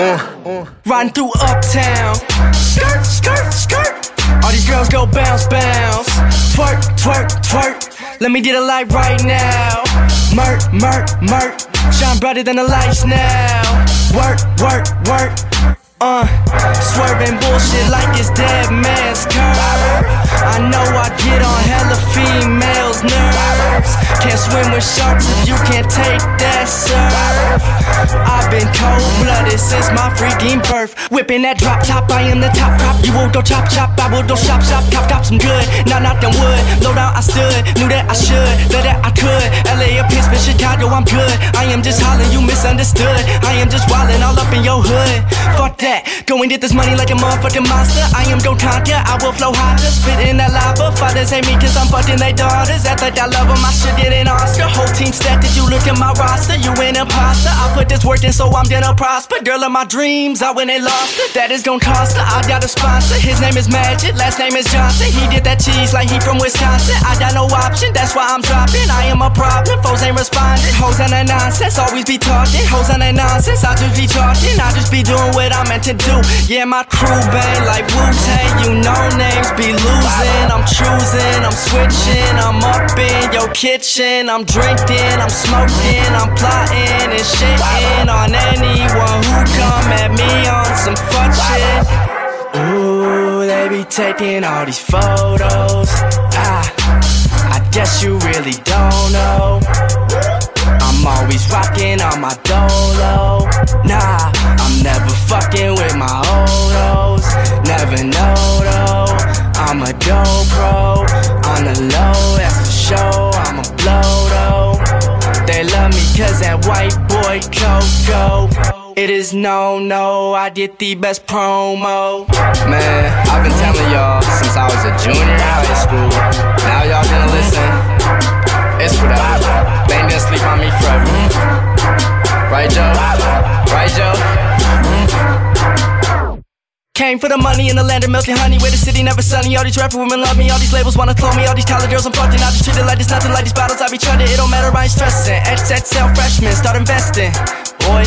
uh, Riding through uptown. Skirt, skirt, skirt. All these girls go bounce, bounce. Twerk, twerk, twerk. Let me get a light right now. Murk, murk, murk. Shine brighter than the lights now. Work, work, work. Uh, swerving bullshit like it's dead man's curve. I know I get on hella females' nerves. Can't swim with sharks if you can't take that surf. Since my freaking birth. Whipping that drop top, I am the top crop. You will go chop chop, I will go shop shop. Cop cop some good, not not them wood. Low down, I stood, knew that I should, know that I could. LA or Pittsburgh, Chicago, I'm good. I am just hollering, you misunderstood. I am just wildin' all up in your hood. Fuck that that. Go and get this money like a motherfucking monster. I am gon' conquer, I will flow hotter. Spit in that lava. Fathers hate me cause I'm fucking their daughters. Act like I love them, I should get an Oscar. Whole team stacked if you look at my roster. You an imposter. I put this work in so I'm gonna prosper. Girl of my dreams, I win and lost it. That is gon' cost her. I got a sponsor. His name is Magic, last name is Johnson. He did that cheese like he from Wisconsin. I got no option, that's why I'm dropping. I am a problem, foes ain't responding. Hoes on that nonsense, always be talking. Hoes on that nonsense, I just be talking. I just be doing what I'm meant to do. Yeah, my crew bang like Wu Tang. You know names be losing. I'm choosing, I'm switching. I'm up in your kitchen. I'm drinking, I'm smoking, I'm plotting and shitting on anyone who come at me on some fuck shit. Ooh, they be taking all these photos. Ah, I guess you really don't know. I'm always rocking on my dolo. Nah, I'm never fucking with my old. Never know though. I'm a dope pro. On the low, that's for sure. I'm a blow though. They love me cause that white boy Coco. It is no, no, I did the best promo. Man, I've been telling y'all since I was a junior in high school. Now y'all gonna listen. It's whatever. They ain't gonna sleep on me forever. Mm-hmm. Right, Joe? Right, Joe? Mm-hmm. Came for the money in the land of milk and honey Where the city never sunny All these rapper women love me All these labels wanna throw me All these college girls I'm fucking I just treat it like it's nothing Like these bottles I be to It don't matter I ain't stressing XXL freshman Start investing Boy